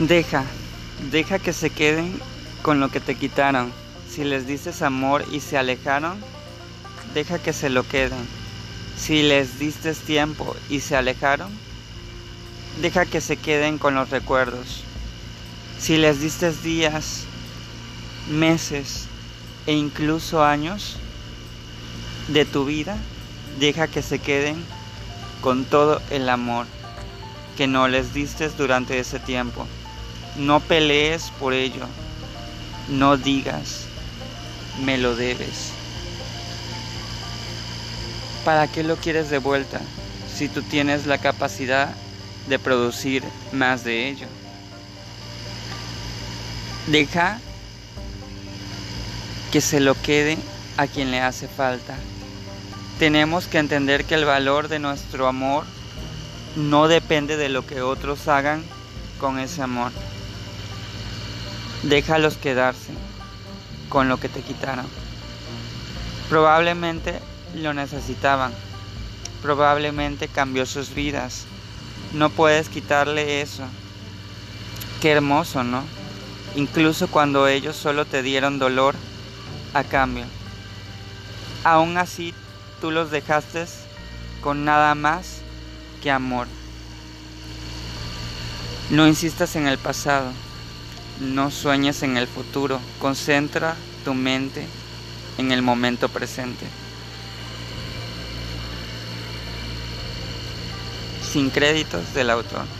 Deja, deja que se queden con lo que te quitaron. Si les dices amor y se alejaron, deja que se lo queden. Si les diste tiempo y se alejaron, deja que se queden con los recuerdos. Si les diste días, meses e incluso años de tu vida, deja que se queden con todo el amor que no les diste durante ese tiempo. No pelees por ello. No digas, me lo debes. ¿Para qué lo quieres de vuelta si tú tienes la capacidad de producir más de ello? Deja que se lo quede a quien le hace falta. Tenemos que entender que el valor de nuestro amor no depende de lo que otros hagan con ese amor. Déjalos quedarse con lo que te quitaron. Probablemente lo necesitaban. Probablemente cambió sus vidas. No puedes quitarle eso. Qué hermoso, ¿no? Incluso cuando ellos solo te dieron dolor a cambio. Aún así, tú los dejaste con nada más que amor. No insistas en el pasado. No sueñes en el futuro, concentra tu mente en el momento presente. Sin créditos del autor.